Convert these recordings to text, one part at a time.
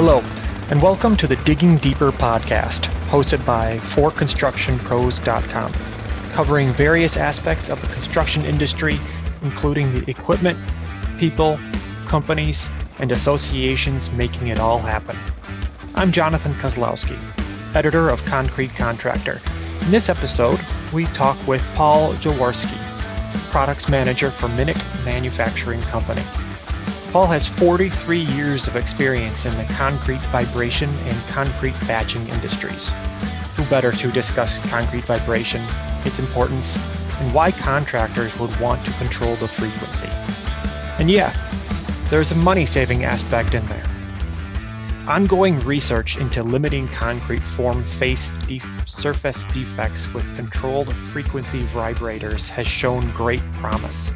Hello, and welcome to the Digging Deeper podcast, hosted by forconstructionpros.com, covering various aspects of the construction industry, including the equipment, people, companies, and associations making it all happen. I'm Jonathan Kozlowski, editor of Concrete Contractor. In this episode, we talk with Paul Jaworski, products manager for Minnich Manufacturing Company. Paul has 43 years of experience in the concrete vibration and concrete batching industries. Who better to discuss concrete vibration, its importance, and why contractors would want to control the frequency? And yeah, there's a money saving aspect in there. Ongoing research into limiting concrete form face def- surface defects with controlled frequency vibrators has shown great promise.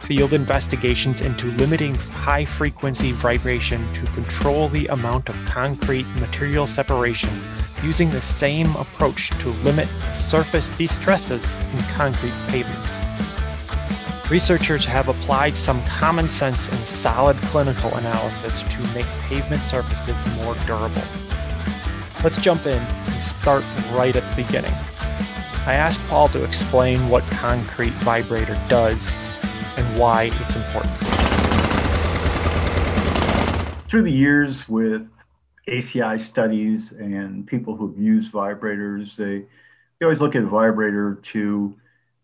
Field investigations into limiting high frequency vibration to control the amount of concrete material separation using the same approach to limit surface distresses in concrete pavements researchers have applied some common sense and solid clinical analysis to make pavement surfaces more durable. Let's jump in and start right at the beginning. I asked Paul to explain what concrete vibrator does and why it's important. Through the years with ACI studies and people who've used vibrators, they, they always look at vibrator to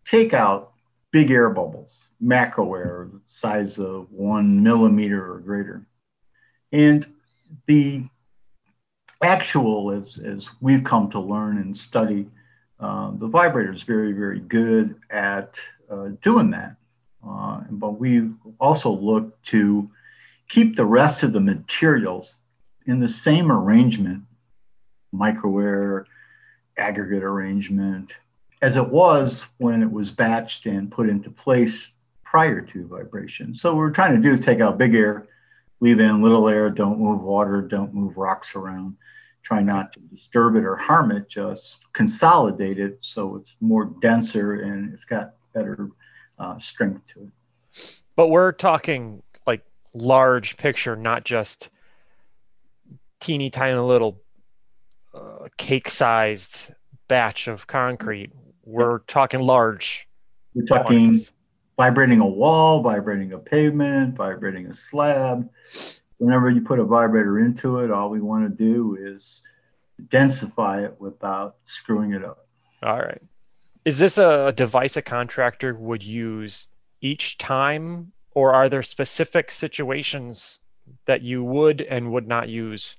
take out big air bubbles, macro air, size of one millimeter or greater. And the actual, as, as we've come to learn and study, uh, the vibrator is very, very good at uh, doing that. Uh, but we also look to keep the rest of the materials in the same arrangement, micro air, aggregate arrangement, as it was when it was batched and put into place prior to vibration. So what we're trying to do is take out big air, leave in little air, don't move water, don't move rocks around, try not to disturb it or harm it, just consolidate it so it's more denser and it's got better uh, strength to it. But we're talking like large picture, not just teeny tiny little uh, cake sized batch of concrete we're talking large. We're talking quantities. vibrating a wall, vibrating a pavement, vibrating a slab. Whenever you put a vibrator into it, all we want to do is densify it without screwing it up. All right. Is this a device a contractor would use each time, or are there specific situations that you would and would not use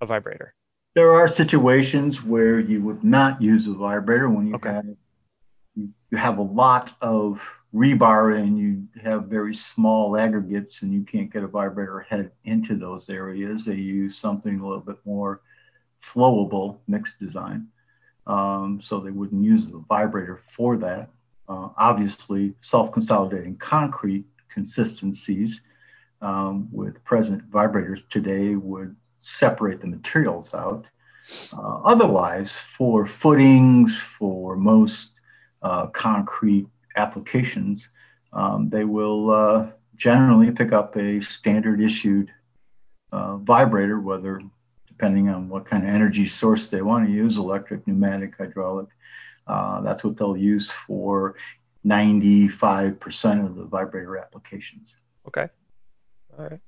a vibrator? There are situations where you would not use a vibrator when you okay. have you, have a lot of rebar and you have very small aggregates and you can't get a vibrator head into those areas. They use something a little bit more flowable mixed design. Um, so they wouldn't use a vibrator for that. Uh, obviously, self-consolidating concrete consistencies um, with present vibrators today would separate the materials out. Uh, otherwise, for footings, for most uh, concrete applications, um, they will uh, generally pick up a standard issued uh, vibrator, whether depending on what kind of energy source they want to use electric, pneumatic, hydraulic. Uh, that's what they'll use for 95% of the vibrator applications. Okay. All right.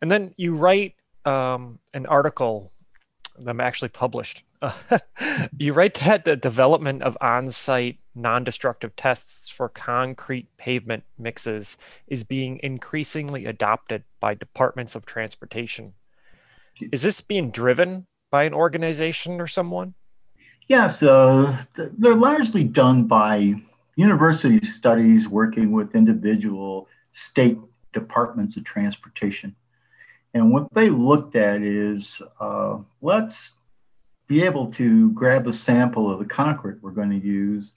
And then you write um, an article that I'm actually published. you write that the development of on site non destructive tests for concrete pavement mixes is being increasingly adopted by departments of transportation. Is this being driven by an organization or someone? Yes, uh, they're largely done by university studies working with individual state departments of transportation. And what they looked at is uh, let's be able to grab a sample of the concrete we're going to use,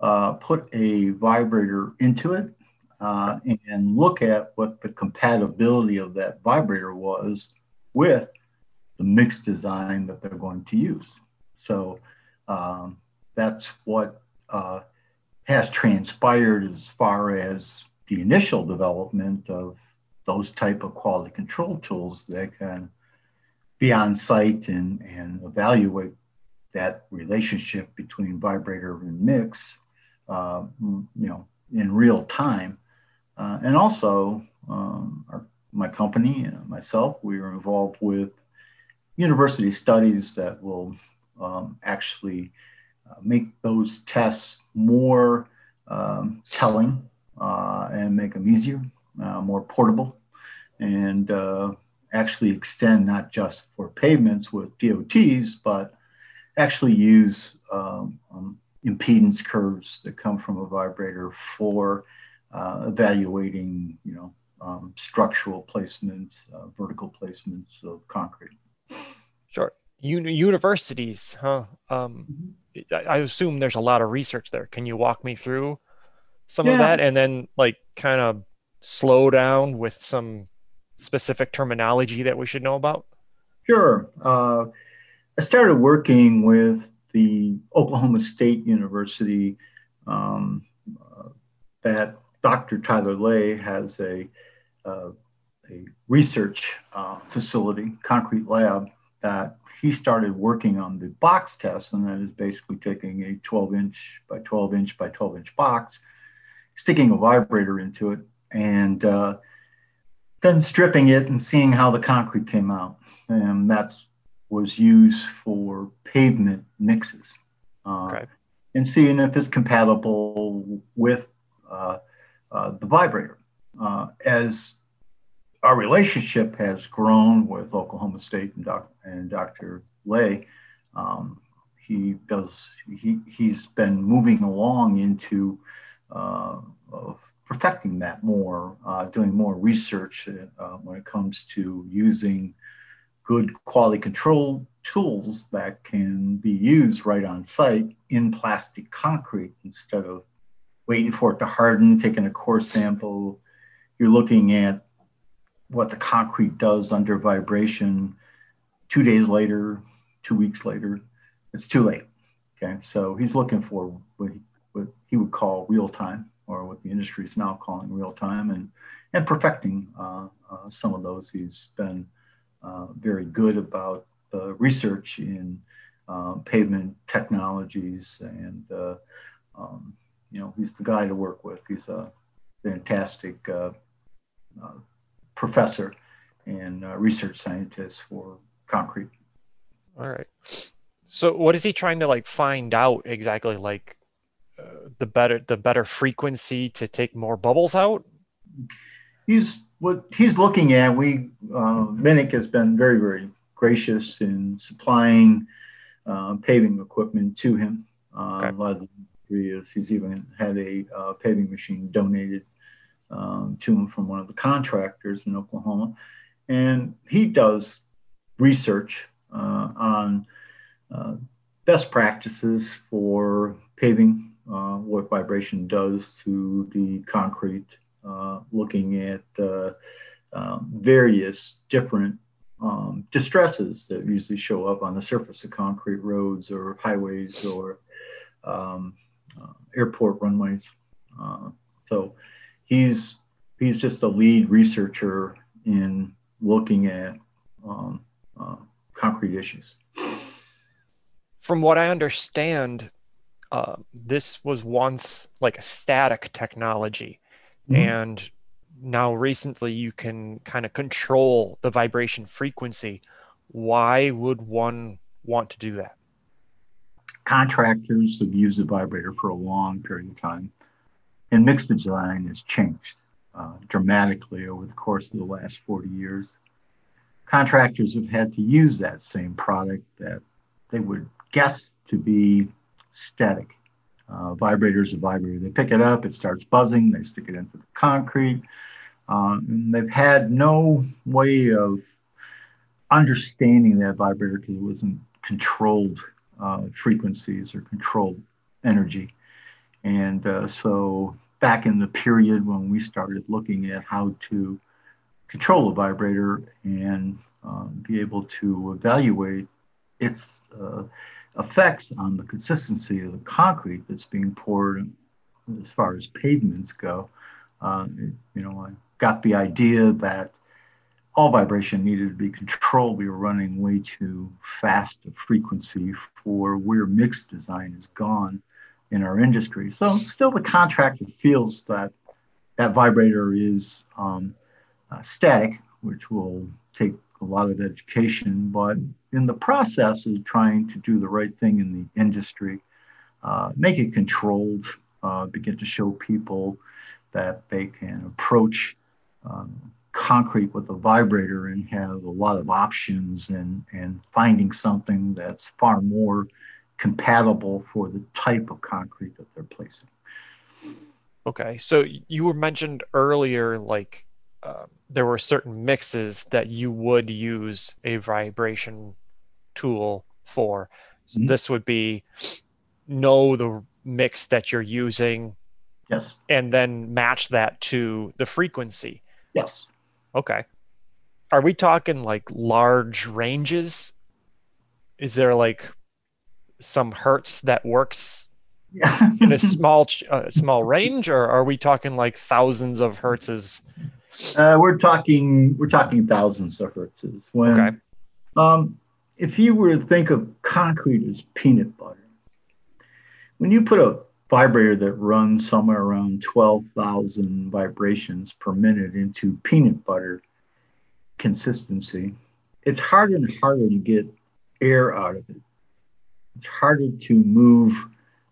uh, put a vibrator into it, uh, and look at what the compatibility of that vibrator was with the mix design that they're going to use. So um, that's what uh, has transpired as far as the initial development of those type of quality control tools that can be on site and, and evaluate that relationship between vibrator and mix, uh, you know, in real time. Uh, and also, um, our, my company and myself, we are involved with university studies that will um, actually uh, make those tests more um, telling uh, and make them easier, more portable, and uh, actually extend not just for pavements with DOTs, but actually use um, um, impedance curves that come from a vibrator for uh, evaluating, you know, um, structural placement, uh, vertical placements of concrete. Sure. universities, huh? Um, mm-hmm. I, I assume there's a lot of research there. Can you walk me through some yeah. of that and then like kind of slow down with some specific terminology that we should know about? Sure. Uh, I started working with the Oklahoma State University um, uh, that Dr. Tyler Ley has a, uh, a research uh, facility, concrete lab, that he started working on the box test, and that is basically taking a 12 inch by 12 inch by 12 inch box, sticking a vibrator into it, and uh, then stripping it and seeing how the concrete came out. And that's was used for pavement mixes. Uh, okay. And seeing if it's compatible with uh, uh, the vibrator. Uh, as our relationship has grown with Oklahoma State and, doc, and Dr. Ley, um, he does he, he's been moving along into uh, perfecting that more, uh, doing more research uh, when it comes to using good quality control tools that can be used right on site in plastic concrete instead of waiting for it to harden, taking a core sample. You're looking at what the concrete does under vibration two days later, two weeks later. It's too late. Okay, so he's looking for what he, what he would call real time or what the industry is now calling real time, and and perfecting uh, uh, some of those. He's been uh, very good about the research in um, pavement technologies, and uh, um, you know he's the guy to work with. He's a fantastic uh, professor and research scientist for concrete. All right. So, what is he trying to like find out exactly? Like, the better the better frequency to take more bubbles out? He's what he's looking at. We uh, Minnich has been very very gracious in supplying uh, paving equipment to him. Uh, okay. A lot of the he's even had a uh, paving machine donated um, to him from one of the contractors in Oklahoma, and he does research uh, on uh, best practices for paving uh, what vibration does to the concrete, uh, looking at uh, um, various different um, distresses that usually show up on the surface of concrete roads or highways or um, uh, airport runways. Uh, so he's he's just a lead researcher in looking at um, concrete issues. From what I understand, uh, this was once like a static technology. Mm-hmm. and now recently you can kind of control the vibration frequency. Why would one want to do that? Contractors have used the vibrator for a long period of time and mixed design has changed uh, dramatically over the course of the last 40 years. Contractors have had to use that same product that they would guess to be static. Uh, vibrators a vibrator. They pick it up, it starts buzzing, they stick it into the concrete. Um, and they've had no way of understanding that vibrator because it wasn't controlled uh, frequencies or controlled energy. And uh, so back in the period when we started looking at how to control a vibrator and um, be able to evaluate its uh, effects on the consistency of the concrete that's being poured as far as pavements go. Uh, you know, I got the idea that all vibration needed to be controlled. We were running way too fast a frequency for where mixed design is gone in our industry. So still the contractor feels that that vibrator is um, uh, static, which will take a lot of education, but in the process of trying to do the right thing in the industry, uh, make it controlled, uh, begin to show people that they can approach um, concrete with a vibrator and have a lot of options and, and finding something that's far more compatible for the type of concrete that they're placing. Okay, so you were mentioned earlier, like uh, there were certain mixes that you would use a vibration tool for. So mm-hmm. This would be know the mix that you're using. Yes. And then match that to the frequency. Yes. Okay. Are we talking like large ranges? Is there like some hertz that works yeah. in a small uh, small range, or are we talking like thousands of hertzes? Uh, we're talking we're talking thousands of hertzes. When, okay. Um, if you were to think of concrete as peanut butter, when you put a vibrator that runs somewhere around 12,000 vibrations per minute into peanut butter consistency, it's harder and harder to get air out of it. It's harder to move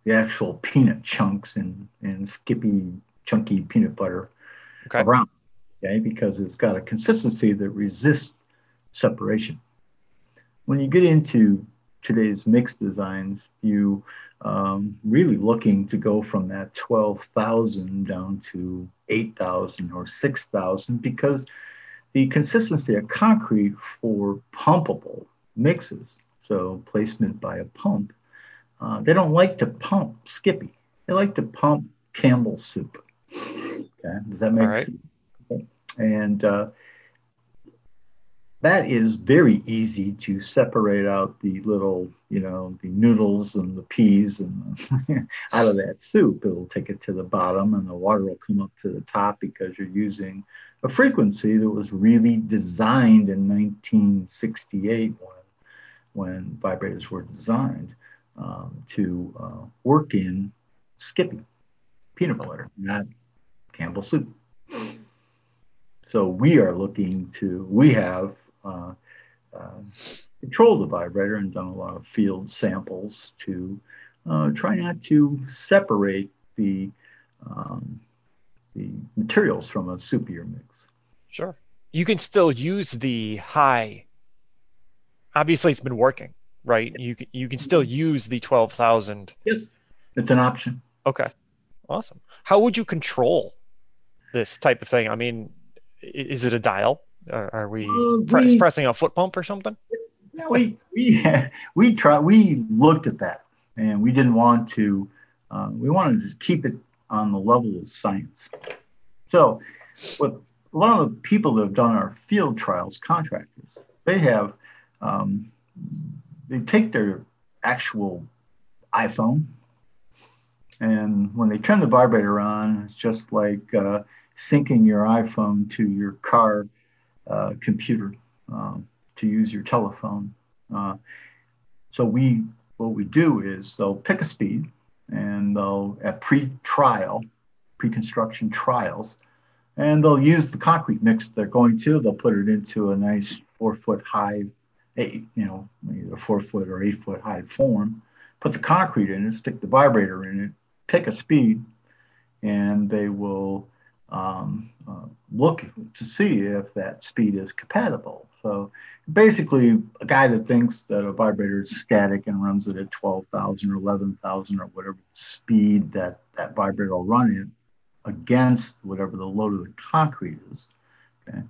the actual peanut chunks and, and skippy, chunky peanut butter okay. around, okay, because it's got a consistency that resists separation. When you get into today's mix designs, you um, really looking to go from that 12,000 down to 8,000 or 6,000 because the consistency of concrete for pumpable mixes, so placement by a pump, uh, they don't like to pump Skippy. They like to pump Campbell soup. Okay, does that make right. sense? And uh, that is very easy to separate out the little, you know, the noodles and the peas and out of that soup. It'll take it to the bottom and the water will come up to the top because you're using a frequency that was really designed in 1968 when, when vibrators were designed um, to uh, work in Skippy, peanut butter, not Campbell soup. So we are looking to, we have uh, uh, controlled the vibrator and done a lot of field samples to uh, try not to separate the um, the materials from a soupier mix. Sure. You can still use the high. Obviously, it's been working, right? You can you can still use the twelve thousand. Yes, it's an option. Okay, awesome. How would you control this type of thing? I mean, is it a dial? Are, are we, uh, we pressing a foot pump or something? we we we try we looked at that and we didn't want to. Uh, we wanted to keep it on the level of science. So, with a lot of the people that have done our field trials, contractors, they have um, they take their actual iPhone, and when they turn the vibrator on, it's just like uh, syncing your iPhone to your car uh, computer um, to use your telephone. Uh, so we what we do is they'll pick a speed and they'll at pre-trial, pre-construction trials, and they'll use the concrete mix they're going to. They'll put it into a nice four foot high, eight, you know, either four foot or eight foot high form. Put the concrete in it, stick the vibrator in it, pick a speed, and they will um, uh, look to see if that speed is compatible. So basically, a guy that thinks that a vibrator is static and runs it at 12,000 or 11,000 or whatever speed that that vibrator will run in against whatever the load of the concrete is. Okay.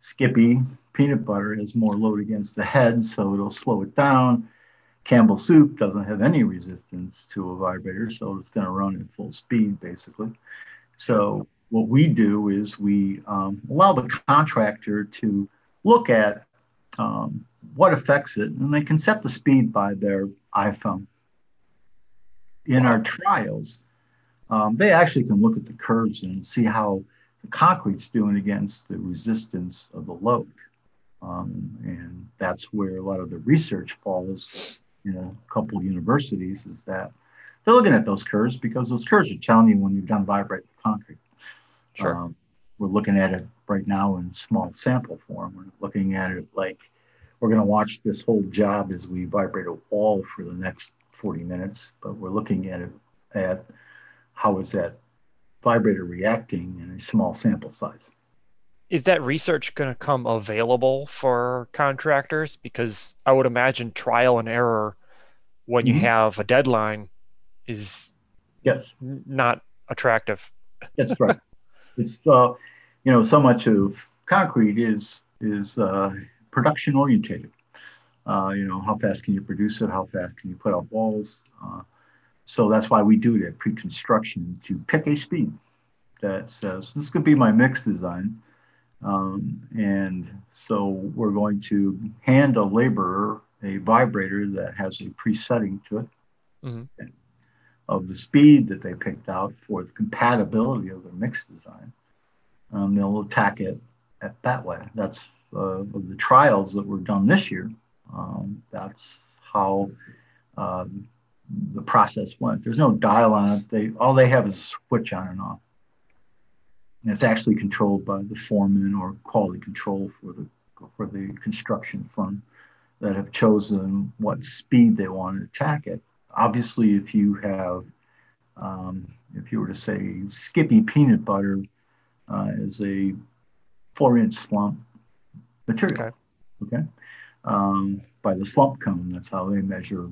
Skippy peanut butter has more load against the head, so it'll slow it down. Campbell soup doesn't have any resistance to a vibrator, so it's going to run at full speed basically. So what we do is we um, allow the contractor to look at um, what affects it, and they can set the speed by their iPhone. In our trials, um, they actually can look at the curves and see how the concrete's doing against the resistance of the load. Um, and that's where a lot of the research falls in a couple universities is that they're looking at those curves because those curves are telling you when you've done vibrate concrete. Sure. Um, we're looking at it right now in small sample form. We're looking at it like we're going to watch this whole job as we vibrate a wall for the next 40 minutes, but we're looking at it at how is that vibrator reacting in a small sample size. Is that research going to come available for contractors? Because I would imagine trial and error when you mm-hmm. have a deadline is yes n- not attractive. That's right. It's uh, you know so much of concrete is is uh, production orientated. Uh, you know how fast can you produce it? How fast can you put up walls? Uh, so that's why we do it at pre-construction to pick a speed that says this could be my mix design. Um, and so we're going to hand a laborer a vibrator that has a presetting to it mm-hmm. Of the speed that they picked out for the compatibility of the mix design. Um, they'll attack it at that way. That's uh, of the trials that were done this year. Um, that's how um, the process went. There's no dial on it. They all they have is a switch on and off. And it's actually controlled by the foreman or quality control for the for the construction firm that have chosen what speed they want to attack it. Obviously, if you have, um, if you were to say Skippy peanut butter uh, is a four-inch slump material, okay, okay? Um, by the slump cone, that's how they measure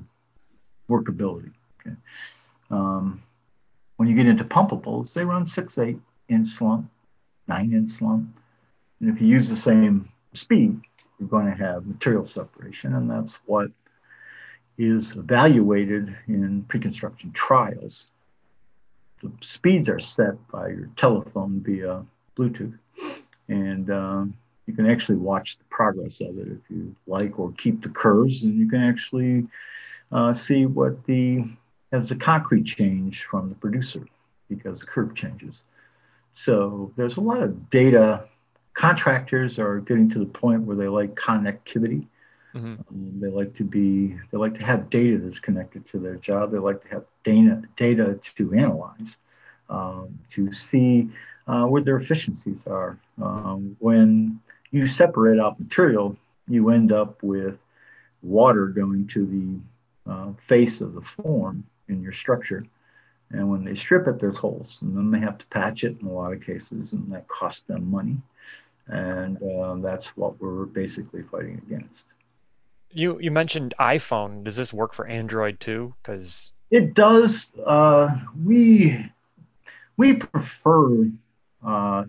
workability. Okay. Um, when you get into pumpables, they run six, eight inch slump, nine inch slump. And if you use the same speed, you're going to have material separation. And that's what is evaluated in pre-construction trials. The speeds are set by your telephone via Bluetooth. And um, you can actually watch the progress of it if you like, or keep the curves, and you can actually uh, see what the as the concrete change from the producer because the curve changes. So there's a lot of data. Contractors are getting to the point where they like connectivity. Mm-hmm. Um, they like to be they like to have data that's connected to their job. They like to have data data to analyze, um, to see uh, where their efficiencies are. Um, when you separate out material, you end up with water going to the uh, face of the form in your structure. And when they strip it, there's holes, and then they have to patch it in a lot of cases, and that costs them money. And uh, that's what we're basically fighting against. You you mentioned iPhone. Does this work for Android too? Because it does. Uh, we we prefer uh,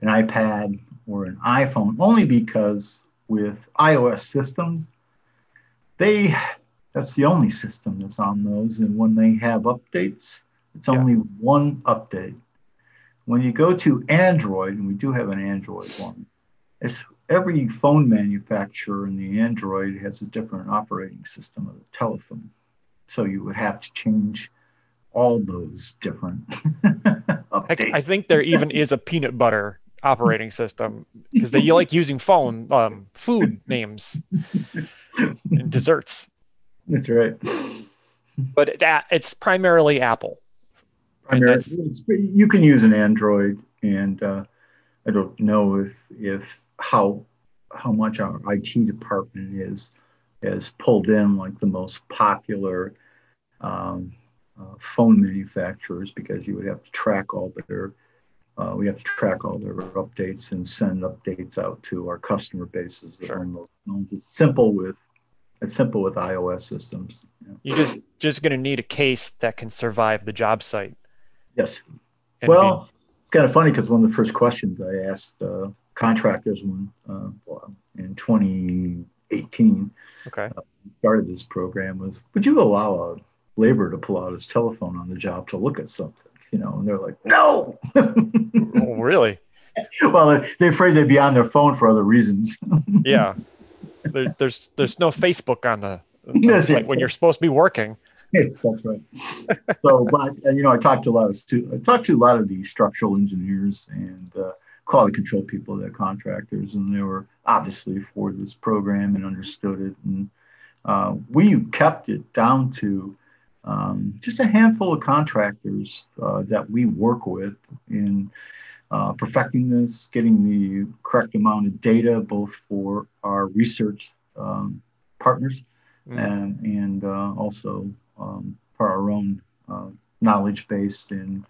an iPad or an iPhone only because with iOS systems, they that's the only system that's on those. And when they have updates, it's yeah. only one update. When you go to Android, and we do have an Android one, it's every phone manufacturer in the Android has a different operating system of the telephone. So you would have to change all those different updates. I, I think there even is a peanut butter operating system because they like using phone um, food names and desserts. That's right. But it, it's primarily Apple. Primarily, you can use an Android, and uh, I don't know if if how how much our IT department is has pulled in like the most popular um, uh, phone manufacturers because you would have to track all their uh, we have to track all their updates and send updates out to our customer bases that sure. own those phones. It's simple with it's simple with iOS systems. Yeah. You're just just going to need a case that can survive the job site. Yes. And well, it's kind of funny because one of the first questions I asked uh, contractors when uh, in 2018 okay. Uh, started this program was, would you allow a laborer to pull out his telephone on the job to look at something? You know, and they're like, no. oh, really? well, they're afraid they'd be on their phone for other reasons. yeah there, there's there's no Facebook on the, site when you're supposed to be working. That's right. So, but you know, I talked to a lot of stu- I talked to a lot of the structural engineers, and uh, quality control people, they're contractors, and they were obviously for this program and understood it. And uh, we kept it down to um, just a handful of contractors uh, that we work with in uh, perfecting this, getting the correct amount of data, both for our research um, partners mm. and, and uh, also um, for our own uh, knowledge base in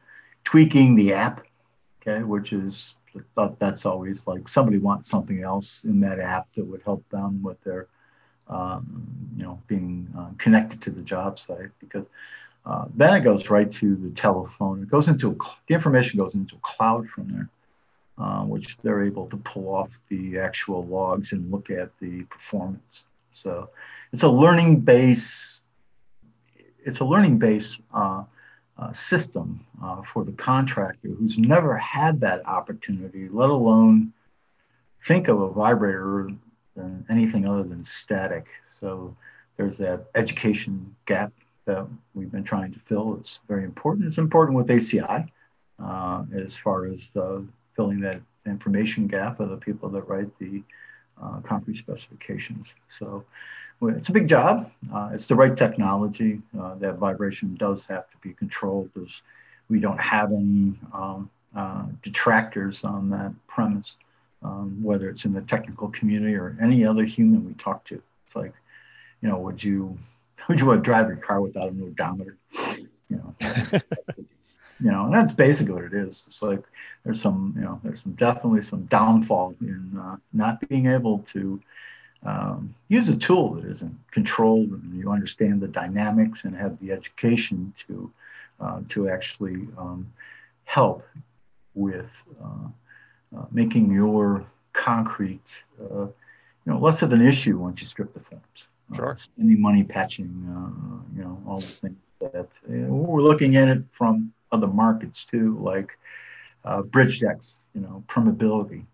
tweaking the app, okay, which is thought that's always like somebody wants something else in that app that would help them with their um, you know being uh, connected to the job site because uh, then it goes right to the telephone. It goes into a, the information goes into a cloud from there uh, which they're able to pull off the actual logs and look at the performance. So it's a learning base it's a learning base uh, uh, system uh, for the contractor who's never had that opportunity, let alone think of a vibrator than anything other than static. So there's that education gap that we've been trying to fill. It's very important. It's important with ACI uh, as far as the, filling that information gap of the people that write the uh, concrete specifications. So it's a big job. Uh, it's the right technology. Uh, that vibration does have to be controlled because we don't have any um, uh, detractors on that premise, um, whether it's in the technical community or any other human we talk to. It's like, you know, would you would you want to drive your car without an odometer? You know, you know, and that's basically what it is. It's like there's some, you know, there's some definitely some downfall in uh, not being able to um, use a tool that isn't controlled and you understand the dynamics and have the education to uh, to actually um, help with uh, uh, making your concrete uh, you know less of an issue once you strip the forms. Uh, sure. spending money patching, uh, you know, all the things that we're looking at it from other markets too, like bridge decks, you know, permeability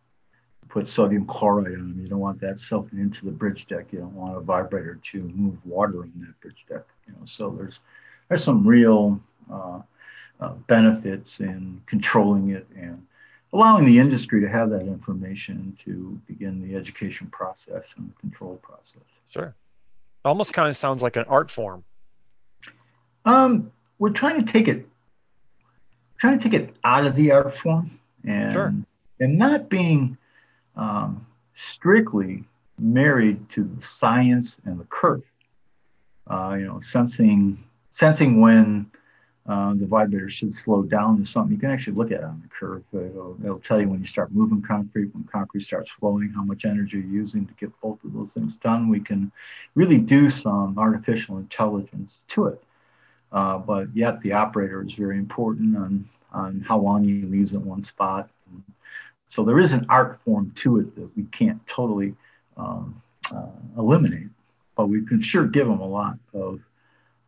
put sodium chloride on them. You don't want that soaking into the bridge deck. You don't want a vibrator to move water on that bridge deck. You know, so there's there's some real uh, uh, benefits in controlling it and allowing the industry to have that information to begin the education process and the control process. Sure. it Almost kind of sounds like an art form. Um, we're trying to take it, trying to take it out of the art form and sure. and not being um, strictly married to the science and the curve. Uh, you know, sensing sensing when uh, the vibrator should slow down to something. You can actually look at it on the curve. It'll, it'll, tell you when you start moving concrete, when concrete starts flowing, how much energy you're using to get both of those things done. We can really do some artificial intelligence to it. Uh, but yet the operator is very important on, on how long you leaves at one spot. So there is an art form to it that we can't totally um, uh, eliminate, but we can sure give them a lot of,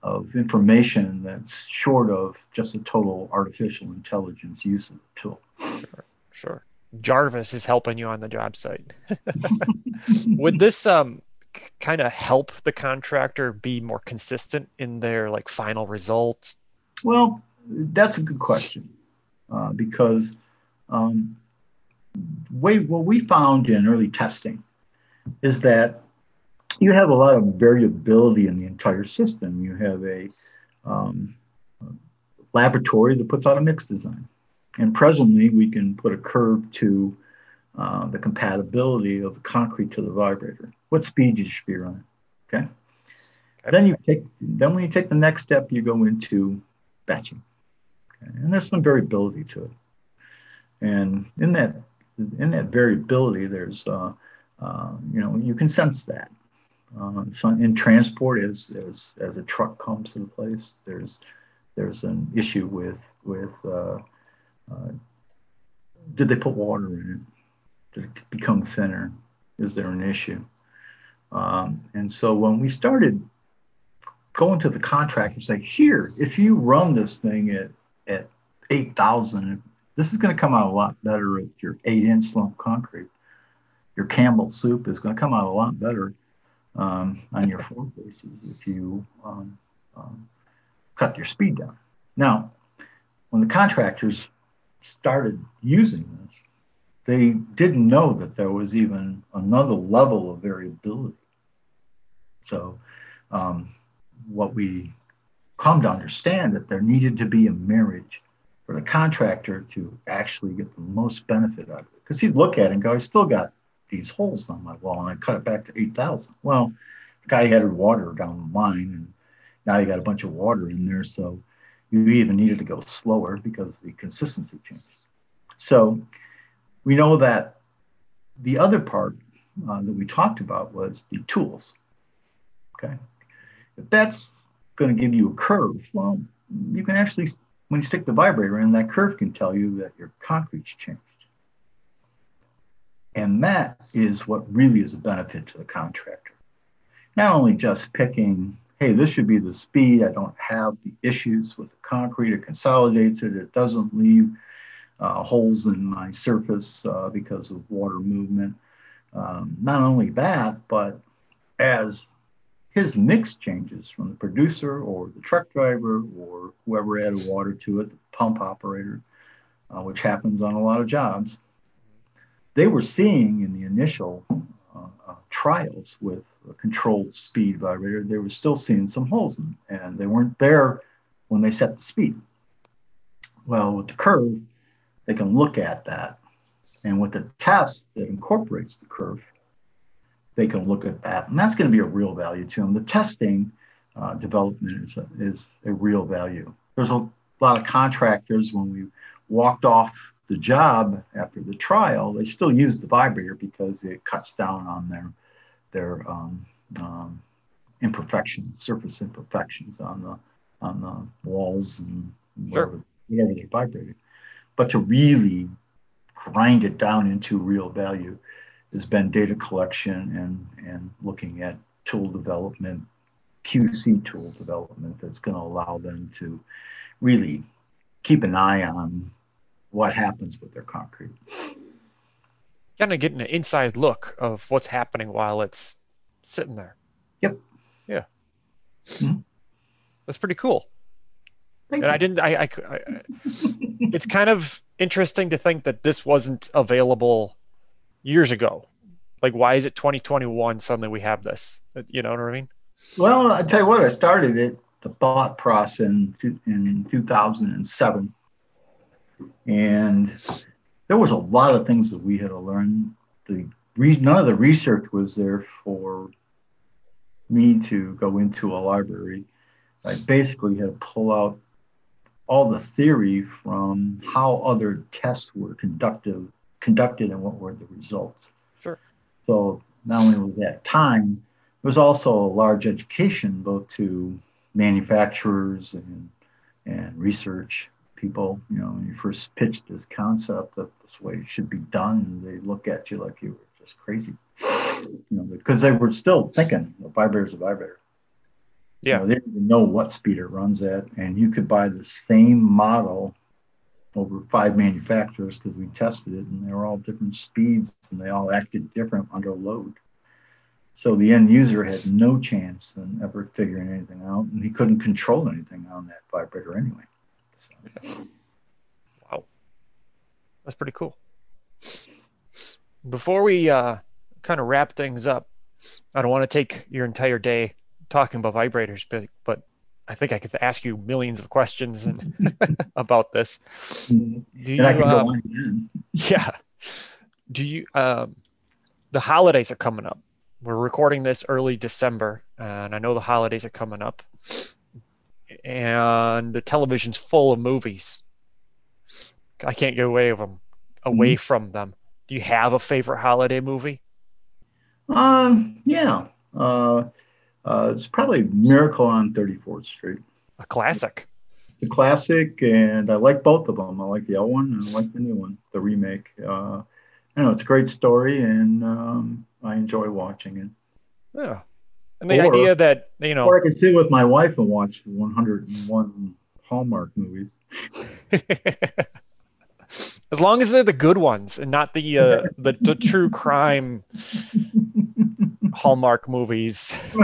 of information that's short of just a total artificial intelligence use of the tool. Sure. sure. Jarvis is helping you on the job site. Would this um, kind of help the contractor be more consistent in their like final results? Well, that's a good question uh, because um, way what we found in early testing is that you have a lot of variability in the entire system. You have a um, laboratory that puts out a mix design. And presently, we can put a curve to uh, the compatibility of the concrete to the vibrator. What speed you should be running. Okay. Then you take. Then when you take the next step, you go into batching. Okay? And there's some variability to it. And in that in that variability, there's, uh, uh, you know, you can sense that. Uh, so in transport, as, as, as a truck comes to the place, there's, there's an issue with, with uh, uh, did they put water in it? Did it become thinner? Is there an issue? Um, and so when we started going to the contractor and say, here, if you run this thing at, at 8,000, this is going to come out a lot better with your eight inch slump concrete. Your Campbell soup is going to come out a lot better um, on your four bases if you um, um, cut your speed down. Now, when the contractors started using this, they didn't know that there was even another level of variability. So, um, what we come to understand that there needed to be a marriage for the contractor to actually get the most benefit out of it. Because he'd look at it and go, I still got these holes on my wall, and I cut it back to 8,000. Well, the guy had water down the line, and now you got a bunch of water in there. So you even needed to go slower because the consistency changed. So we know that the other part uh, that we talked about was the tools. Okay. If that's going to give you a curve, well, you can actually, when you stick the vibrator in, that curve can tell you that your concrete's changed. And that is what really is a benefit to the contractor. Not only just picking, hey, this should be the speed, I don't have the issues with the concrete, it consolidates it, it doesn't leave uh, holes in my surface uh, because of water movement. Um, not only that, but as his mix changes from the producer or the truck driver or whoever added water to it, the pump operator, uh, which happens on a lot of jobs, they were seeing in the initial uh, uh, trials with a controlled speed vibrator, they were still seeing some holes in, and they weren't there when they set the speed. Well, with the curve, they can look at that. And with the test that incorporates the curve, they can look at that. And that's going to be a real value to them. The testing uh, development is a, is a real value. There's a lot of contractors, when we walked off the job after the trial, they still use the vibrator because it cuts down on their, their um, um, imperfections, surface imperfections on the, on the walls and whatever, sure. whatever they vibrated. But to really grind it down into real value has been data collection and, and looking at tool development, QC tool development that's going to allow them to really keep an eye on what happens with their concrete. Kind of getting an inside look of what's happening while it's sitting there. Yep. Yeah. Mm-hmm. That's pretty cool. Thank and you. I didn't. I, I, I it's kind of interesting to think that this wasn't available years ago. Like, why is it 2021 suddenly we have this? You know what I mean? Well, I tell you what, I started it the thought process in in 2007, and there was a lot of things that we had to learn. The none of the research was there for me to go into a library. I basically had to pull out all the theory from how other tests were conducted, conducted and what were the results. Sure. So not only was that time, it was also a large education both to manufacturers and and research people. You know, when you first pitch this concept that this way it should be done, they look at you like you were just crazy. You know, because they were still thinking a vibrator is a vibrator. Yeah. You know, they didn't even know what speed it runs at. And you could buy the same model over five manufacturers because we tested it and they were all different speeds and they all acted different under load. So the end user had no chance in ever figuring anything out and he couldn't control anything on that vibrator anyway. So. Wow. That's pretty cool. Before we uh, kind of wrap things up, I don't want to take your entire day talking about vibrators, but but I think I could ask you millions of questions and, about this. Mm-hmm. Do you? Um, yeah. Do you? Um, the holidays are coming up. We're recording this early December, and I know the holidays are coming up, and the television's full of movies. I can't get away with them, away mm-hmm. from them. Do you have a favorite holiday movie? Um, yeah. Uh, uh, it's probably Miracle on 34th Street. A classic. It's a classic, and I like both of them. I like the old one and I like the new one, the remake. Uh, I know it's a great story, and um, I enjoy watching it. Yeah, and the or, idea that you know, or I can sit with my wife and watch 101 Hallmark movies. as long as they're the good ones and not the uh, the, the true crime Hallmark movies.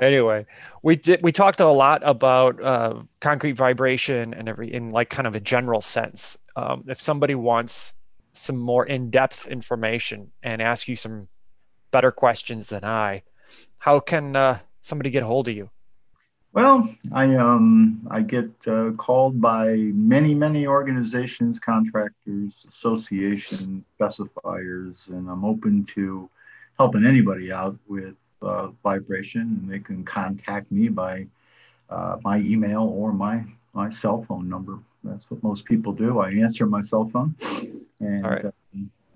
anyway, we did we talked a lot about uh, concrete vibration and every in like kind of a general sense. Um, if somebody wants some more in-depth information and ask you some better questions than I, how can uh, somebody get a hold of you? Well, I um I get uh, called by many many organizations, contractors, associations, specifiers, and I'm open to helping anybody out with uh, vibration. And they can contact me by uh, my email or my my cell phone number. That's what most people do. I answer my cell phone, and right.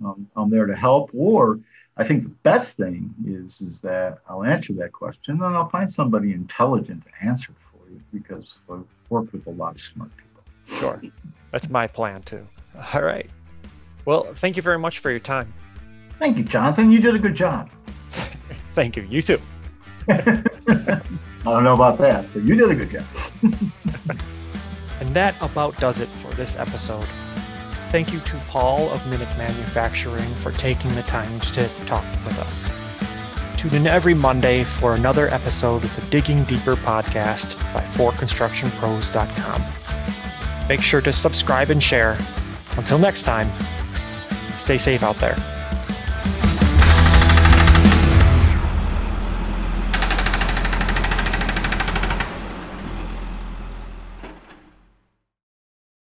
um, I'm there to help. Or I think the best thing is is that I'll answer that question and I'll find somebody intelligent to answer for you because I work with a lot of smart people. Sure. That's my plan too. All right. Well, thank you very much for your time. Thank you, Jonathan. You did a good job. thank you. You too. I don't know about that, but you did a good job. and that about does it for this episode. Thank you to Paul of Minnich Manufacturing for taking the time to talk with us. Tune in every Monday for another episode of the Digging Deeper podcast by 4constructionpros.com. Make sure to subscribe and share. Until next time, stay safe out there.